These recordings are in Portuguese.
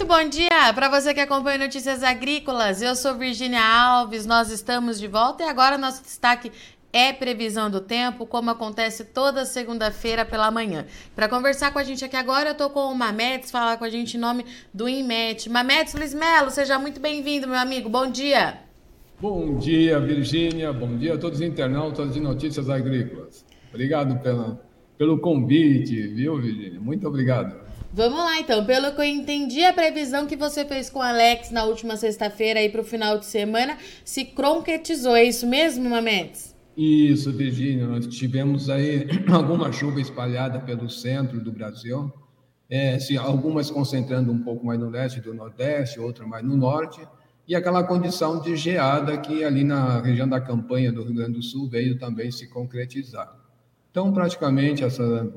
Muito bom dia para você que acompanha Notícias Agrícolas. Eu sou Virginia Alves, nós estamos de volta e agora nosso destaque é previsão do tempo, como acontece toda segunda-feira pela manhã. Para conversar com a gente aqui agora, eu estou com o Mametes, falar com a gente em nome do INMET. Mametes Luiz Melo, seja muito bem-vindo, meu amigo. Bom dia. Bom dia, Virgínia. Bom dia a todos os internautas de Notícias Agrícolas. Obrigado pela, pelo convite, viu, Virgínia? Muito obrigado. Vamos lá, então. Pelo que eu entendi, a previsão que você fez com o Alex na última sexta-feira aí para o final de semana se concretizou. É isso mesmo, Mametes? Isso, Virginia. Nós tivemos aí alguma chuva espalhada pelo centro do Brasil, é, se, algumas concentrando um pouco mais no leste do nordeste, outra mais no norte, e aquela condição de geada que ali na região da campanha do Rio Grande do Sul veio também se concretizar. Então, praticamente, essa,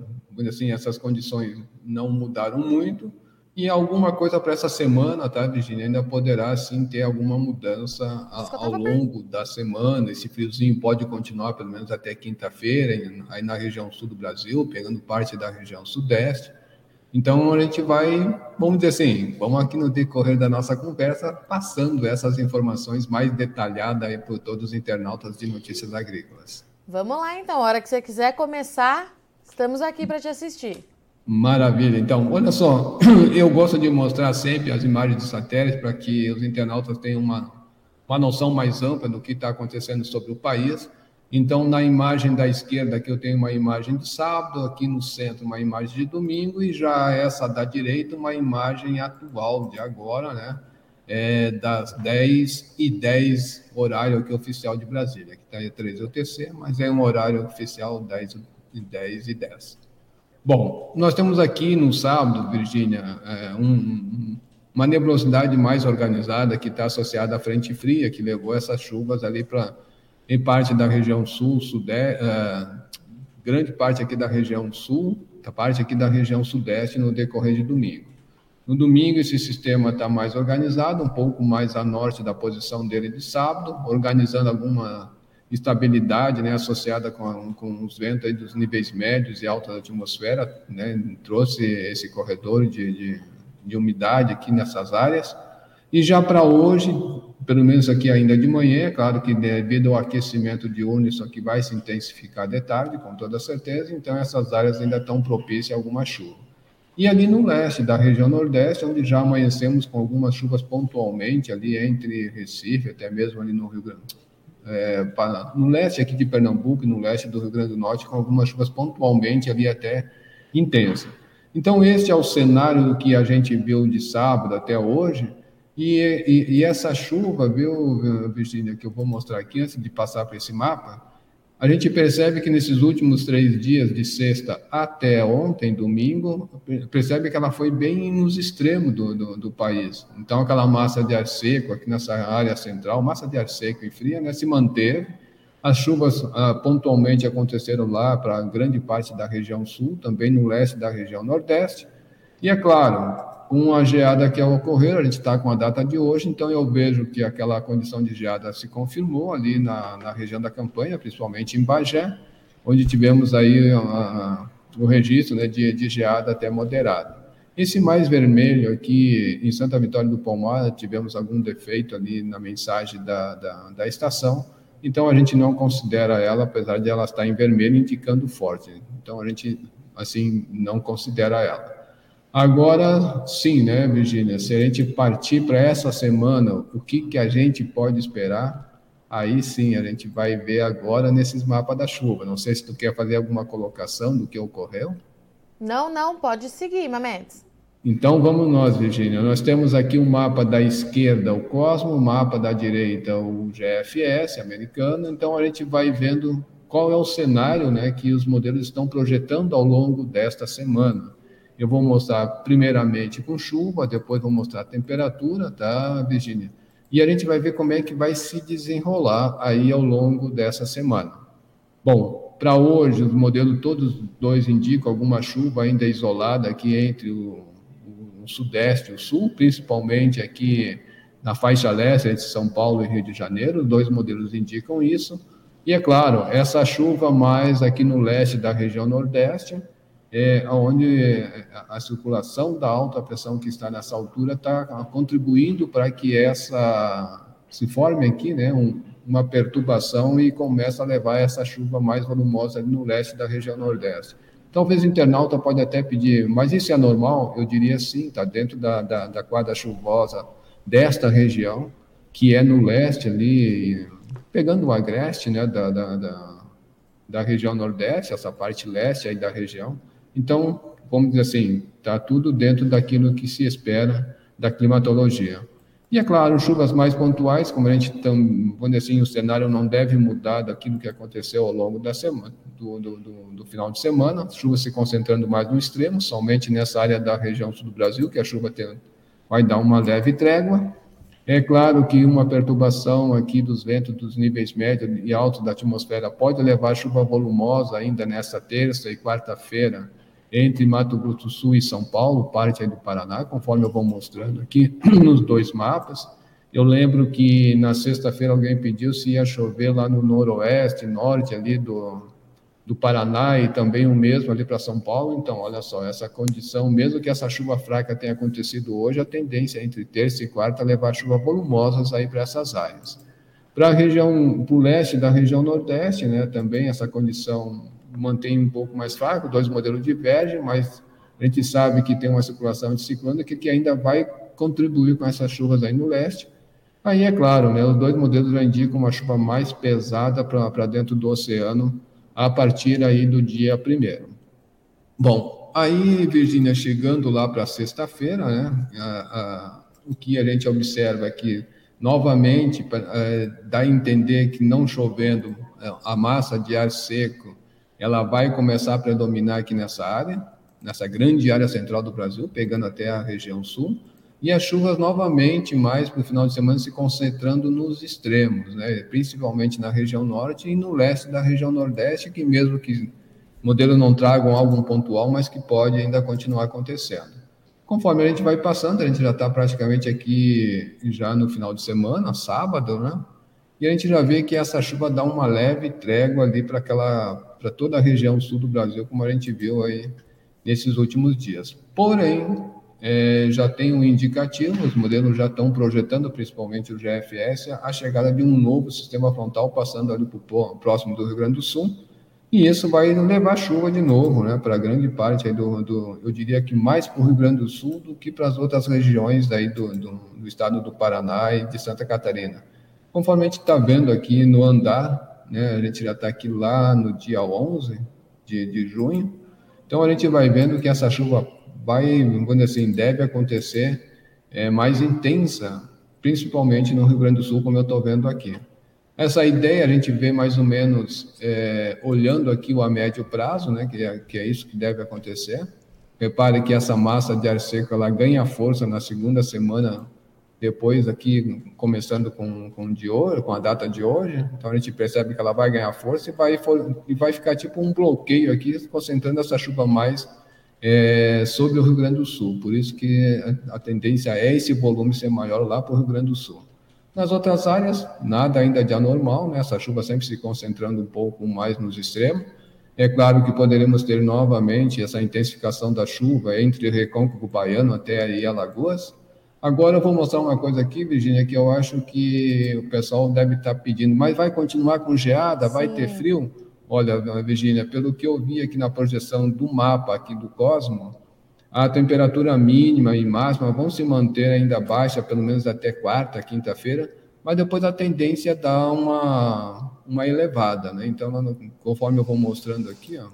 assim, essas condições não mudaram muito. E alguma coisa para essa semana, tá, Virginia? Ainda poderá, sim, ter alguma mudança ao longo da semana. Esse friozinho pode continuar pelo menos até quinta-feira, aí na região sul do Brasil, pegando parte da região sudeste. Então, a gente vai, vamos dizer assim, vamos aqui no decorrer da nossa conversa, passando essas informações mais detalhadas para todos os internautas de notícias agrícolas. Vamos lá então, a hora que você quiser começar, estamos aqui para te assistir. Maravilha. Então, olha só, eu gosto de mostrar sempre as imagens de satélite para que os internautas tenham uma, uma noção mais ampla do que está acontecendo sobre o país. Então, na imagem da esquerda aqui eu tenho uma imagem de sábado, aqui no centro uma imagem de domingo e já essa da direita uma imagem atual de agora, né? é, das 10 e 10, horário aqui oficial de Brasília, que está aí 3 é o TC, mas é um horário oficial 10 e 10 e 10. Bom, nós temos aqui no sábado, Virgínia, é, um, uma nebulosidade mais organizada que está associada à frente fria, que levou essas chuvas ali para, em parte da região sul, sudeste, uh, grande parte aqui da região sul, a parte aqui da região sudeste no decorrer de domingo. No domingo, esse sistema está mais organizado, um pouco mais a norte da posição dele de sábado, organizando alguma estabilidade né, associada com, com os ventos aí dos níveis médios e altos da atmosfera, né, trouxe esse corredor de, de, de umidade aqui nessas áreas. E já para hoje, pelo menos aqui ainda de manhã, é claro que devido ao aquecimento diurno, isso aqui vai se intensificar de tarde, com toda certeza, então essas áreas ainda estão propícias a alguma chuva. E ali no leste da região nordeste, onde já amanhecemos com algumas chuvas pontualmente, ali entre Recife, até mesmo ali no Rio Grande. É, no leste aqui de Pernambuco e no leste do Rio Grande do Norte, com algumas chuvas pontualmente ali até intensas. Então, este é o cenário do que a gente viu de sábado até hoje. E, e, e essa chuva, viu, Virginia, que eu vou mostrar aqui antes de passar para esse mapa, a gente percebe que nesses últimos três dias, de sexta até ontem, domingo, percebe que ela foi bem nos extremos do, do, do, país. Então, aquela massa de ar seco aqui nessa área central, massa de ar seco e fria, né, se manteve. As chuvas ah, pontualmente aconteceram lá para grande parte da região sul, também no leste da região nordeste. E é claro, com a geada que ocorrer, a gente está com a data de hoje, então eu vejo que aquela condição de geada se confirmou ali na, na região da campanha, principalmente em Bagé, onde tivemos aí a, o registro né, de, de geada até moderada. Esse mais vermelho aqui, em Santa Vitória do Palmar, tivemos algum defeito ali na mensagem da, da, da estação, então a gente não considera ela, apesar de ela estar em vermelho, indicando forte. Então a gente, assim, não considera ela. Agora, sim, né, Virginia? Se a gente partir para essa semana, o que, que a gente pode esperar? Aí sim, a gente vai ver agora nesses mapas da chuva. Não sei se tu quer fazer alguma colocação do que ocorreu. Não, não, pode seguir, Mamedes. Então vamos nós, Virginia. Nós temos aqui o um mapa da esquerda, o Cosmo, o mapa da direita, o GFS americano. Então a gente vai vendo qual é o cenário né, que os modelos estão projetando ao longo desta semana. Eu vou mostrar primeiramente com chuva, depois vou mostrar a temperatura, tá, Virginia? E a gente vai ver como é que vai se desenrolar aí ao longo dessa semana. Bom, para hoje, os modelos todos dois indicam alguma chuva ainda isolada aqui entre o, o, sudeste e o sul, principalmente aqui na faixa leste entre São Paulo e Rio de Janeiro. Dois modelos indicam isso. E é claro, essa chuva mais aqui no leste da região nordeste, é, onde a, a circulação da alta pressão que está nessa altura está contribuindo para que essa se forme aqui, né, um, uma perturbação e começa a levar essa chuva mais volumosa no leste da região nordeste. Talvez o internauta pode até pedir, mas isso é normal? Eu diria sim, está dentro da, da, da quadra chuvosa desta região, que é no leste ali, pegando o agreste né, da, da, da, da região nordeste, essa parte leste aí da região. Então, vamos dizer assim, está tudo dentro daquilo que se espera da climatologia. E é claro, chuvas mais pontuais, como a gente tam, vamos dizer assim, o cenário não deve mudar daquilo que aconteceu ao longo da semana, do, do, do, do final de semana, chuvas se concentrando mais no extremo, somente nessa área da região sul do Brasil, que a chuva tem, vai dar uma leve trégua. É claro que uma perturbação aqui dos ventos dos níveis médios e altos da atmosfera pode levar chuva volumosa ainda nessa terça e quarta-feira, entre Mato Grosso do Sul e São Paulo, parte do Paraná, conforme eu vou mostrando aqui nos dois mapas. Eu lembro que na sexta-feira alguém pediu se ia chover lá no noroeste, norte ali do, do Paraná e também o mesmo ali para São Paulo. Então, olha só, essa condição, mesmo que essa chuva fraca tenha acontecido hoje, a tendência entre terça e quarta é levar chuvas volumosas aí para essas áreas. Para a região, para o leste da região nordeste, né, também essa condição mantém um pouco mais fraco, dois modelos divergem, mas a gente sabe que tem uma circulação ciclone que, ainda vai contribuir com essas chuvas aí no leste. Aí é claro, né, os dois modelos já indicam uma chuva mais pesada para dentro do oceano a partir aí do dia primeiro. Bom, aí, Virgínia, chegando lá para sexta-feira, né, a, a, o que a gente observa aqui, novamente, é, dá a entender que não chovendo, é, a massa de ar seco ela vai começar a predominar aqui nessa área, nessa grande área central do Brasil, pegando até a região sul, e as chuvas novamente mais para o final de semana se concentrando nos extremos, né? principalmente na região norte e no leste da região nordeste, que mesmo que modelo não tragam algo pontual, mas que pode ainda continuar acontecendo. Conforme a gente vai passando, a gente já está praticamente aqui já no final de semana, sábado, né? E a gente já vê que essa chuva dá uma leve trégua ali para aquela para toda a região sul do Brasil, como a gente viu aí nesses últimos dias. Porém, é, já tem um indicativo, os modelos já estão projetando, principalmente o GFS, a chegada de um novo sistema frontal passando ali pro, próximo do Rio Grande do Sul, e isso vai levar chuva de novo, né, para grande parte do, do, eu diria que mais para o Rio Grande do Sul do que para as outras regiões aí do, do, do estado do Paraná e de Santa Catarina. Conforme a gente está vendo aqui no andar né? A gente já está aqui lá no dia 11 de, de junho. Então a gente vai vendo que essa chuva vai, dizer assim, deve acontecer é, mais intensa, principalmente no Rio Grande do Sul, como eu estou vendo aqui. Essa ideia a gente vê mais ou menos é, olhando aqui o a médio prazo, né, que é, que é isso que deve acontecer. Repare que essa massa de ar seco ela ganha força na segunda semana depois aqui começando com, com de hoje, com a data de hoje, então a gente percebe que ela vai ganhar força e vai, e vai ficar tipo um bloqueio aqui, concentrando essa chuva mais é, sobre o Rio Grande do Sul. Por isso que a tendência é esse volume ser maior lá para o Rio Grande do Sul. Nas outras áreas, nada ainda de anormal, né? essa chuva sempre se concentrando um pouco mais nos extremos. É claro que poderemos ter novamente essa intensificação da chuva entre Recôncavo Baiano até aí Alagoas, Agora eu vou mostrar uma coisa aqui, Virginia, que eu acho que o pessoal deve estar pedindo, mas vai continuar com geada, vai ter frio? Olha, Virginia, pelo que eu vi aqui na projeção do mapa aqui do Cosmo, a temperatura mínima e máxima vão se manter ainda baixa, pelo menos até quarta, quinta-feira, mas depois a tendência é dar uma, uma elevada, né? Então, conforme eu vou mostrando aqui, ó,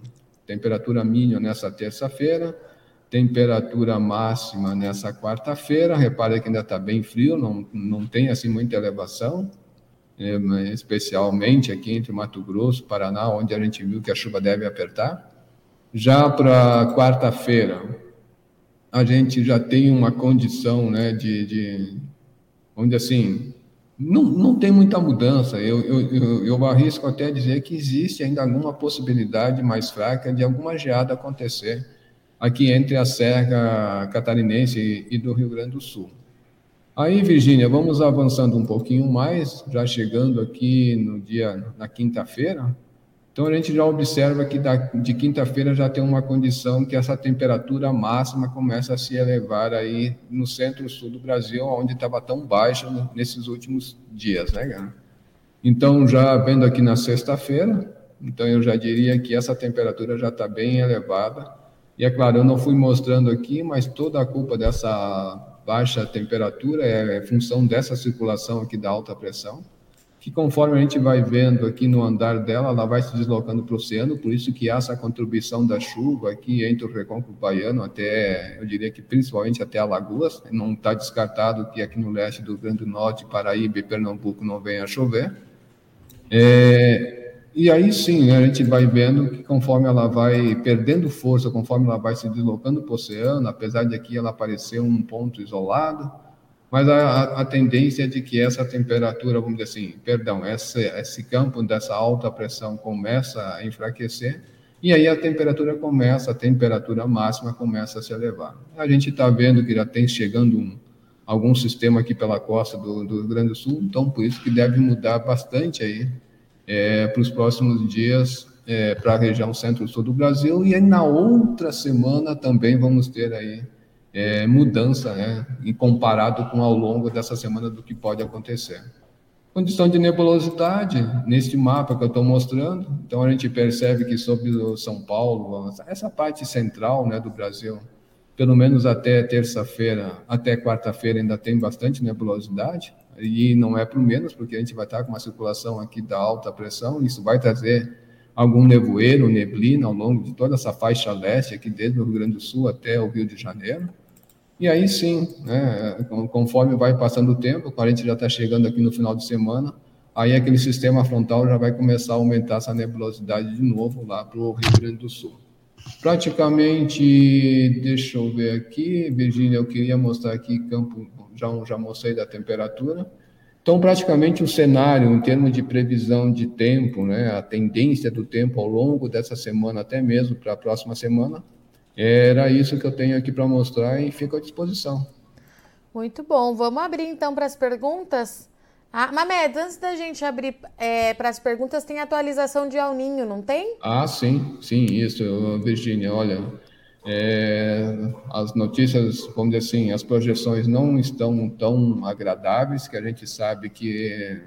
temperatura mínima nessa terça-feira, temperatura máxima nessa quarta-feira. Repare que ainda está bem frio, não, não tem assim muita elevação, é, especialmente aqui entre Mato Grosso, Paraná, onde a gente viu que a chuva deve apertar. Já para quarta-feira, a gente já tem uma condição né, de, de onde assim, não, não tem muita mudança. Eu, eu, eu, eu arrisco até dizer que existe ainda alguma possibilidade mais fraca de alguma geada acontecer aqui entre a Serra Catarinense e do Rio Grande do Sul. Aí, Virgínia, vamos avançando um pouquinho mais, já chegando aqui no dia, na quinta-feira. Então a gente já observa que da, de quinta-feira já tem uma condição que essa temperatura máxima começa a se elevar aí no centro-sul do Brasil, onde estava tão baixa nesses últimos dias, né, cara? Então já vendo aqui na sexta-feira, então eu já diria que essa temperatura já está bem elevada. E é claro, eu não fui mostrando aqui, mas toda a culpa dessa baixa temperatura é função dessa circulação aqui da alta pressão que conforme a gente vai vendo aqui no andar dela, ela vai se deslocando para o oceano, por isso que há essa contribuição da chuva aqui entre o Recôncavo Baiano até, eu diria que principalmente até Alagoas, não está descartado que aqui no leste do Grande Norte, Paraíba e Pernambuco não venha chover. É, e aí sim, né, a gente vai vendo que conforme ela vai perdendo força, conforme ela vai se deslocando para o oceano, apesar de aqui ela aparecer um ponto isolado, mas a, a, tendência é de que essa temperatura, vamos dizer assim, perdão, esse, esse campo dessa alta pressão começa a enfraquecer e aí a temperatura começa, a temperatura máxima começa a se elevar. A gente está vendo que já tem chegando um, algum sistema aqui pela costa do, do, Rio Grande do Sul, então por isso que deve mudar bastante aí é, para os próximos dias é, para a região centro-sul do Brasil. E aí na outra semana também vamos ter aí é, mudança, né, comparado com ao longo dessa semana do que pode acontecer. Condição de nebulosidade, neste mapa que eu estou mostrando, então a gente percebe que sobre o São Paulo, essa parte central né, do Brasil, pelo menos até terça-feira, até quarta-feira ainda tem bastante nebulosidade, e não é por menos, porque a gente vai estar com uma circulação aqui da alta pressão, isso vai trazer algum nevoeiro, neblina ao longo de toda essa faixa leste, aqui desde o Rio Grande do Sul até o Rio de Janeiro. E aí sim, né, conforme vai passando o tempo, a gente já está chegando aqui no final de semana, aí aquele sistema frontal já vai começar a aumentar essa nebulosidade de novo lá para o Rio Grande do Sul. Praticamente, deixa eu ver aqui, Virgínia, eu queria mostrar aqui campo, já, já mostrei da temperatura. Então, praticamente o cenário, em termos de previsão de tempo, né, a tendência do tempo ao longo dessa semana, até mesmo para a próxima semana, era isso que eu tenho aqui para mostrar e fico à disposição. Muito bom. Vamos abrir então para as perguntas? Ah, Mamed, antes da gente abrir é, para as perguntas, tem atualização de El Ninho, não tem? Ah, sim, sim, isso, Virginia. Olha, é, as notícias, vamos dizer assim, as projeções não estão tão agradáveis que a gente sabe que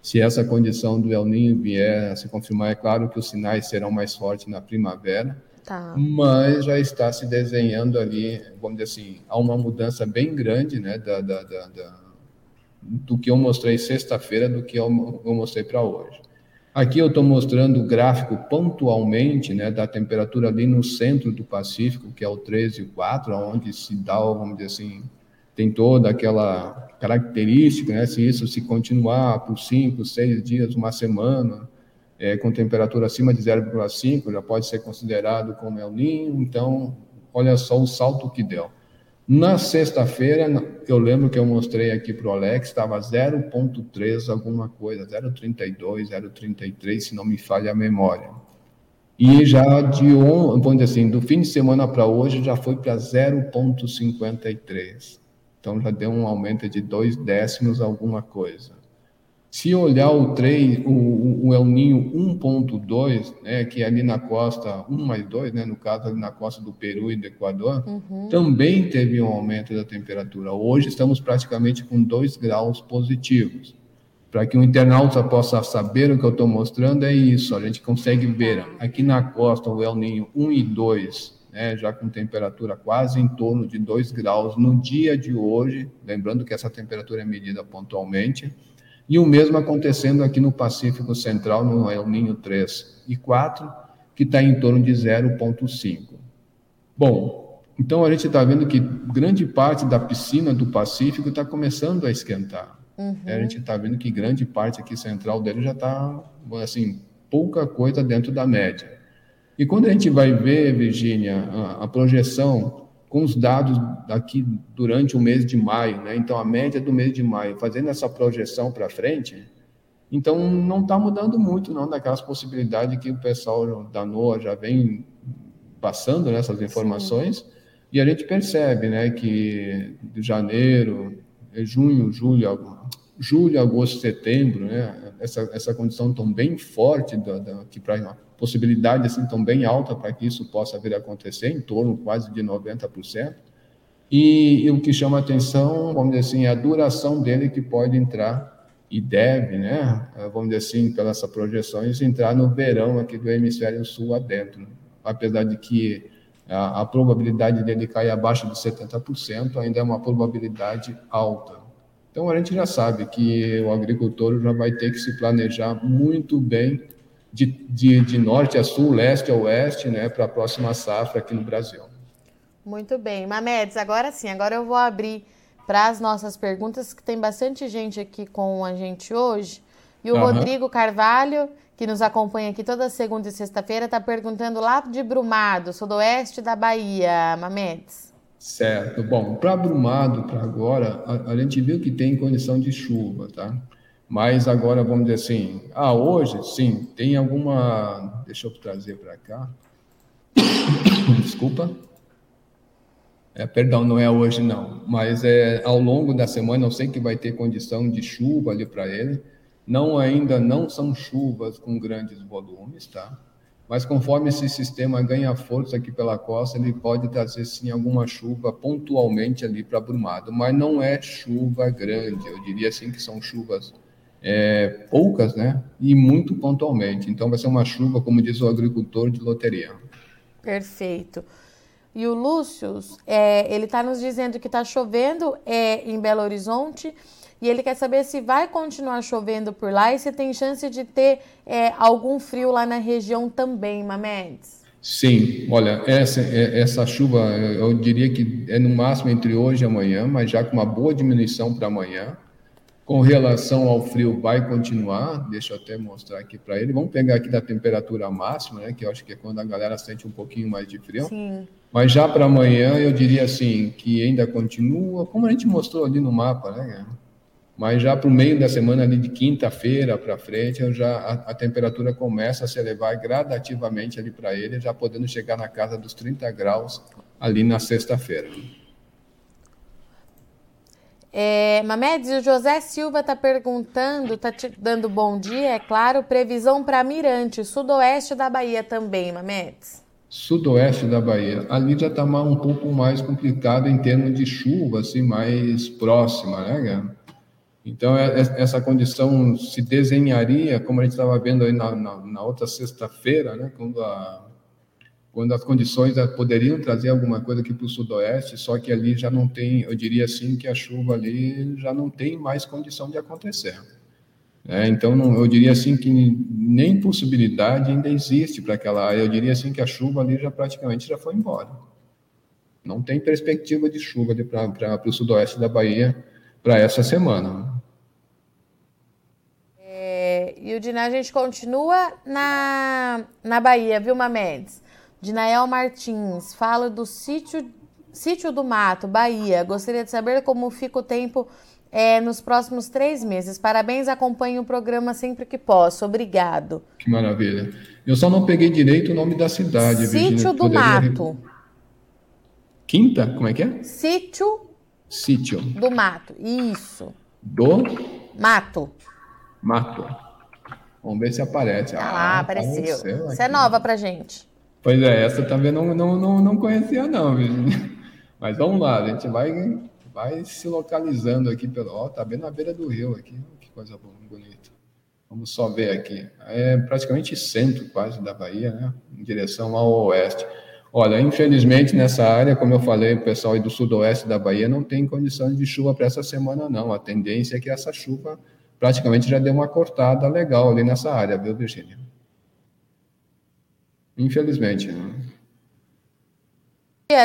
se essa condição do El Ninho vier a se confirmar, é claro que os sinais serão mais fortes na primavera. Tá. Mas já está se desenhando ali, vamos dizer assim, há uma mudança bem grande né, da, da, da, da do que eu mostrei sexta-feira do que eu, eu mostrei para hoje. Aqui eu estou mostrando o gráfico pontualmente né, da temperatura ali no centro do Pacífico, que é o 13,4, onde se dá, vamos dizer assim, tem toda aquela característica, né, se isso se continuar por 5, 6 dias, uma semana, é, com temperatura acima de 0,5 já pode ser considerado como El Ninho, então olha só o salto que deu. Na sexta-feira, eu lembro que eu mostrei aqui para o Alex, estava 0,3 alguma coisa, 0,32, 0,33, se não me falha a memória. E já de on, vamos dizer assim, do fim de semana para hoje já foi para 0,53. Então já deu um aumento de dois décimos alguma coisa. Se olhar o, 3, o, o El Ninho 1.2, né, que é ali na costa, 1 mais 2, né, no caso ali na costa do Peru e do Equador, uhum. também teve um aumento da temperatura. Hoje estamos praticamente com 2 graus positivos. Para que o internauta possa saber o que eu estou mostrando, é isso. A gente consegue ver aqui na costa o El Ninho 1 e 2, né, já com temperatura quase em torno de 2 graus no dia de hoje. Lembrando que essa temperatura é medida pontualmente e o mesmo acontecendo aqui no Pacífico Central, no El Ninho 3 e 4, que está em torno de 0,5. Bom, então a gente está vendo que grande parte da piscina do Pacífico está começando a esquentar. Uhum. A gente está vendo que grande parte aqui central dele já está, assim, pouca coisa dentro da média. E quando a gente vai ver, Virgínia, a, a projeção com os dados aqui durante o mês de maio, né? Então, a média do mês de maio, fazendo essa projeção para frente, então não está mudando muito, não, daquelas possibilidades que o pessoal da NOAA já vem passando nessas né, informações, Sim. e a gente percebe, né, que de janeiro, junho, julho, julho, agosto, setembro, né? Essa, essa condição tão bem forte da, da que para uma possibilidade assim tão bem alta para que isso possa vir a acontecer, em torno quase de 90%. E, e o que chama atenção, vamos dizer assim, é a duração dele que pode entrar e deve, né, vamos dizer assim, pelas projeções, entrar no verão aqui do hemisfério sul adentro. Apesar de que a, a probabilidade dele cair abaixo de 70% ainda é uma probabilidade alta. Então a gente já sabe que o agricultor já vai ter que se planejar muito bem de, de, de norte a sul, leste a oeste, né, para a próxima safra aqui no Brasil. Muito bem. Mamedes, agora sim, agora eu vou abrir para as nossas perguntas, que tem bastante gente aqui com a gente hoje. E o uhum. Rodrigo Carvalho, que nos acompanha aqui toda segunda e sexta-feira, está perguntando lá de Brumado, sudoeste da Bahia, Mamedes. Certo. Bom, para Brumado, para agora, a, a, gente viu que tem condição de chuva, tá? Mas agora, vamos dizer assim, ah, hoje, sim, tem alguma... Deixa eu trazer para cá. Desculpa. É, perdão, não é hoje não, mas é ao longo da semana eu sei que vai ter condição de chuva ali para ele. Não ainda não são chuvas com grandes volumes, tá? Mas conforme esse sistema ganha força aqui pela costa, ele pode trazer sim alguma chuva pontualmente ali para Brumado, mas não é chuva grande. Eu diria assim que são chuvas é, poucas, né? E muito pontualmente. Então vai ser uma chuva, como diz o agricultor, de loteria. Perfeito. E o Lúcio, é, ele está nos dizendo que está chovendo é, em Belo Horizonte e ele quer saber se vai continuar chovendo por lá e se tem chance de ter é, algum frio lá na região também, Mamedes. Sim, olha, essa, é, essa chuva eu diria que é no máximo entre hoje e amanhã, mas já com uma boa diminuição para amanhã. Com relação ao frio, vai continuar. Deixa eu até mostrar aqui para ele. Vamos pegar aqui da temperatura máxima, né? Que eu acho que é quando a galera sente um pouquinho mais de frio. Sim. Mas já para amanhã, eu diria assim, que ainda continua, como a gente mostrou ali no mapa, né? Mas já para o meio da semana, ali de quinta-feira para frente, já, a, a, temperatura começa a se elevar gradativamente ali para ele, já podendo chegar na casa dos 30 graus ali na sexta-feira. É, Mamedes, o José Silva está perguntando, está te dando bom dia, é claro, previsão para Mirante, sudoeste da Bahia também, Mamedes sudoeste da Bahia. Ali já está um pouco mais complicado em termos de chuva, assim, mais próxima, né, Então, é, é, essa condição se desenharia, como a gente estava vendo aí na, na, na outra sexta-feira, né, quando, quando as condições poderiam trazer alguma coisa aqui para o sudoeste, só que ali já não tem, eu diria assim, que a chuva ali já não tem mais condição de acontecer. É, então, não, eu diria assim que nem possibilidade ainda existe para aquela área. Eu diria assim que a chuva ali já praticamente já foi embora. Não tem perspectiva de chuva para o sudoeste da Bahia para essa semana. E o Diná, a gente continua na, na Bahia, viu, Mamedes? Dinael Martins fala do sítio, sítio do Mato, Bahia. Gostaria de saber como fica o tempo é, nos próximos três meses. Parabéns, acompanhe o programa sempre que posso. Obrigado. Que maravilha. Eu só não peguei direito o nome da cidade, Sítio Virginia. do. Mato. Quinta? Como é que é? Sítio. Sítio. Do Mato. Isso. Do? Mato. Mato. Vamos ver se aparece. Ah, ah apareceu. apareceu Isso é nova pra gente. Pois é, essa também não, não, não, não conhecia, não, Virginia. Mas vamos lá, a gente vai vai se localizando aqui pelo. Ó, tá bem na beira do rio aqui. Que coisa bonita. Vamos só ver aqui. É praticamente centro quase da Bahia, né? Em direção ao oeste. Olha, infelizmente nessa área, como eu falei, o pessoal aí do sudoeste da Bahia não tem condições de chuva para essa semana, não. A tendência é que essa chuva praticamente já deu uma cortada legal ali nessa área, viu, Virgínia? Infelizmente. Né?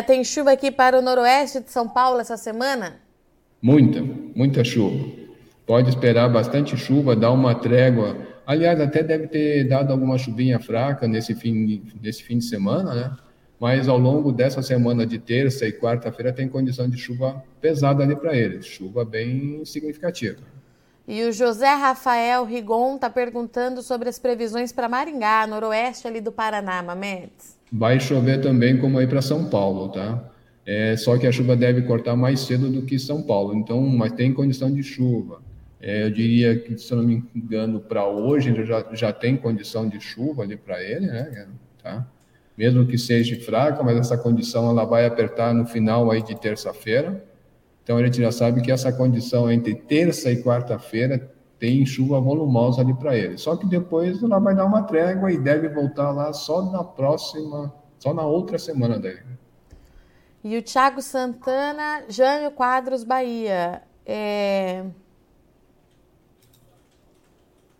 Tem chuva aqui para o noroeste de São Paulo essa semana? Muita, muita chuva. Pode esperar bastante chuva, dar uma trégua. Aliás, até deve ter dado alguma chuvinha fraca nesse fim, nesse fim de semana, né? Mas ao longo dessa semana de terça e quarta-feira tem condição de chuva pesada ali para eles, chuva bem significativa. E o José Rafael Rigon está perguntando sobre as previsões para Maringá, noroeste ali do Paraná, Mamedes. Vai chover também como aí para São Paulo, tá? É, só que a chuva deve cortar mais cedo do que São Paulo, então, mas tem condição de chuva. É, eu diria que, se não me engano, para hoje já, já tem condição de chuva ali para ele, né? Tá? Mesmo que seja fraca, mas essa condição ela vai apertar no final aí de terça-feira. Então a gente já sabe que essa condição entre terça e quarta-feira tem chuva volumosa ali para ele. Só que depois ela vai dar uma trégua e deve voltar lá só na próxima, só na outra semana dele. E o Thiago Santana, Jânio Quadros, Bahia. É...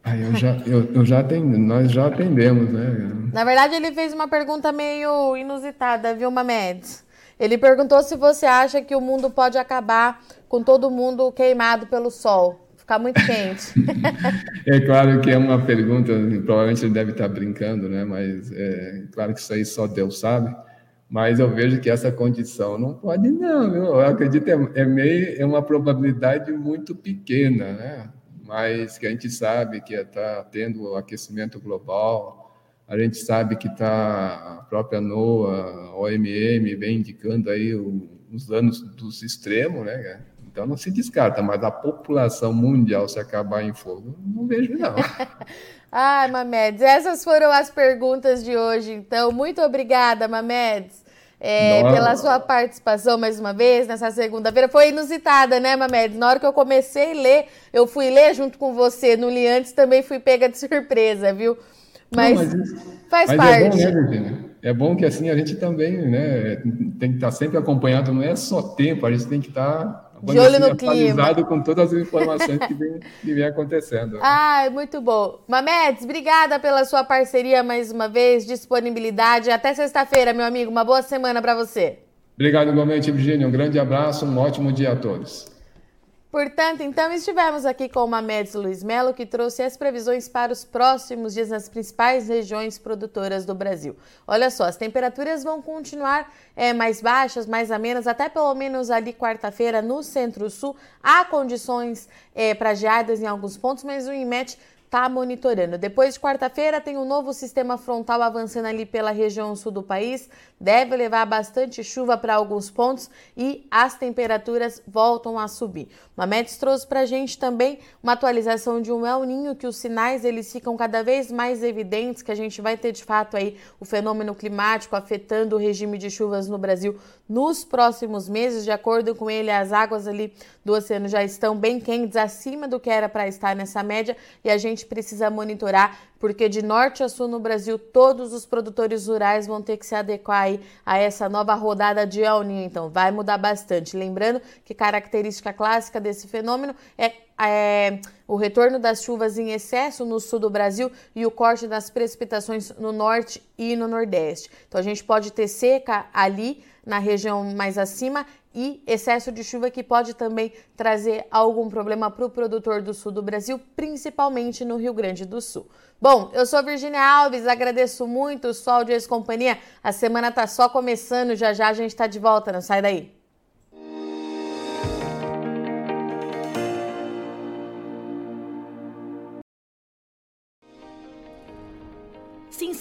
Ah, eu já, eu, eu já atendi, nós já atendemos, né? Na verdade, ele fez uma pergunta meio inusitada, viu, Mamedes? Ele perguntou se você acha que o mundo pode acabar com todo mundo queimado pelo sol, ficar muito quente. é claro que é uma pergunta, provavelmente ele deve estar brincando, né? Mas é claro que isso aí só Deus sabe. Mas eu vejo que essa condição não pode, não. Viu? Eu acredito é, é meio é uma probabilidade muito pequena, né? Mas que a gente sabe que está tendo aquecimento global, a gente sabe que está a própria NOAA, OMM, vem indicando aí os danos dos extremos, né? Então não se descarta, mas a população mundial se acabar em fogo, não vejo não. Ai, Mamedes, essas foram as perguntas de hoje. Então, muito obrigada, Mamedes é, pela sua participação mais uma vez nessa segunda-feira. Foi inusitada, né, Mamed? Na hora que eu comecei a ler, eu fui ler junto com você no Li antes, também fui pega de surpresa, viu? Mas, Não, mas faz mas parte. É bom, né, Virginia? É bom que assim a gente também, né, tem que estar sempre acompanhado, não é só tempo, a gente tem que estar de olho assim, no clima. com todas as informações que vem, que vem acontecendo. Ah, muito bom. Mamedes, obrigada pela sua parceria mais uma vez, disponibilidade. Até sexta-feira, meu amigo. Uma boa semana para você. Obrigado igualmente, Virginia. Um grande abraço, um ótimo dia a todos. Portanto, então estivemos aqui com o Mamedes Luiz Melo, que trouxe as previsões para os próximos dias nas principais regiões produtoras do Brasil. Olha só, as temperaturas vão continuar é, mais baixas, mais amenas, até pelo menos ali quarta-feira no centro-sul. Há condições é, para geadas em alguns pontos, mas o IMET está monitorando. Depois de quarta-feira, tem um novo sistema frontal avançando ali pela região sul do país, deve levar bastante chuva para alguns pontos e as temperaturas voltam a subir. Mamedes trouxe para a gente também uma atualização de um El Ninho, que os sinais eles ficam cada vez mais evidentes, que a gente vai ter de fato aí o fenômeno climático afetando o regime de chuvas no Brasil nos próximos meses. De acordo com ele, as águas ali do oceano já estão bem quentes, acima do que era para estar nessa média, e a gente precisa monitorar, porque de norte a sul no Brasil, todos os produtores rurais vão ter que se adequar a essa nova rodada de El Niño, então vai mudar bastante. Lembrando que característica clássica desse fenômeno é, é o retorno das chuvas em excesso no sul do Brasil e o corte das precipitações no norte e no nordeste. Então a gente pode ter seca ali na região mais acima e excesso de chuva que pode também trazer algum problema para o produtor do sul do Brasil, principalmente no Rio Grande do Sul. Bom, eu sou Virginia Alves, agradeço muito o sol de ex-companhia. A semana tá só começando, já já a gente está de volta, não sai daí.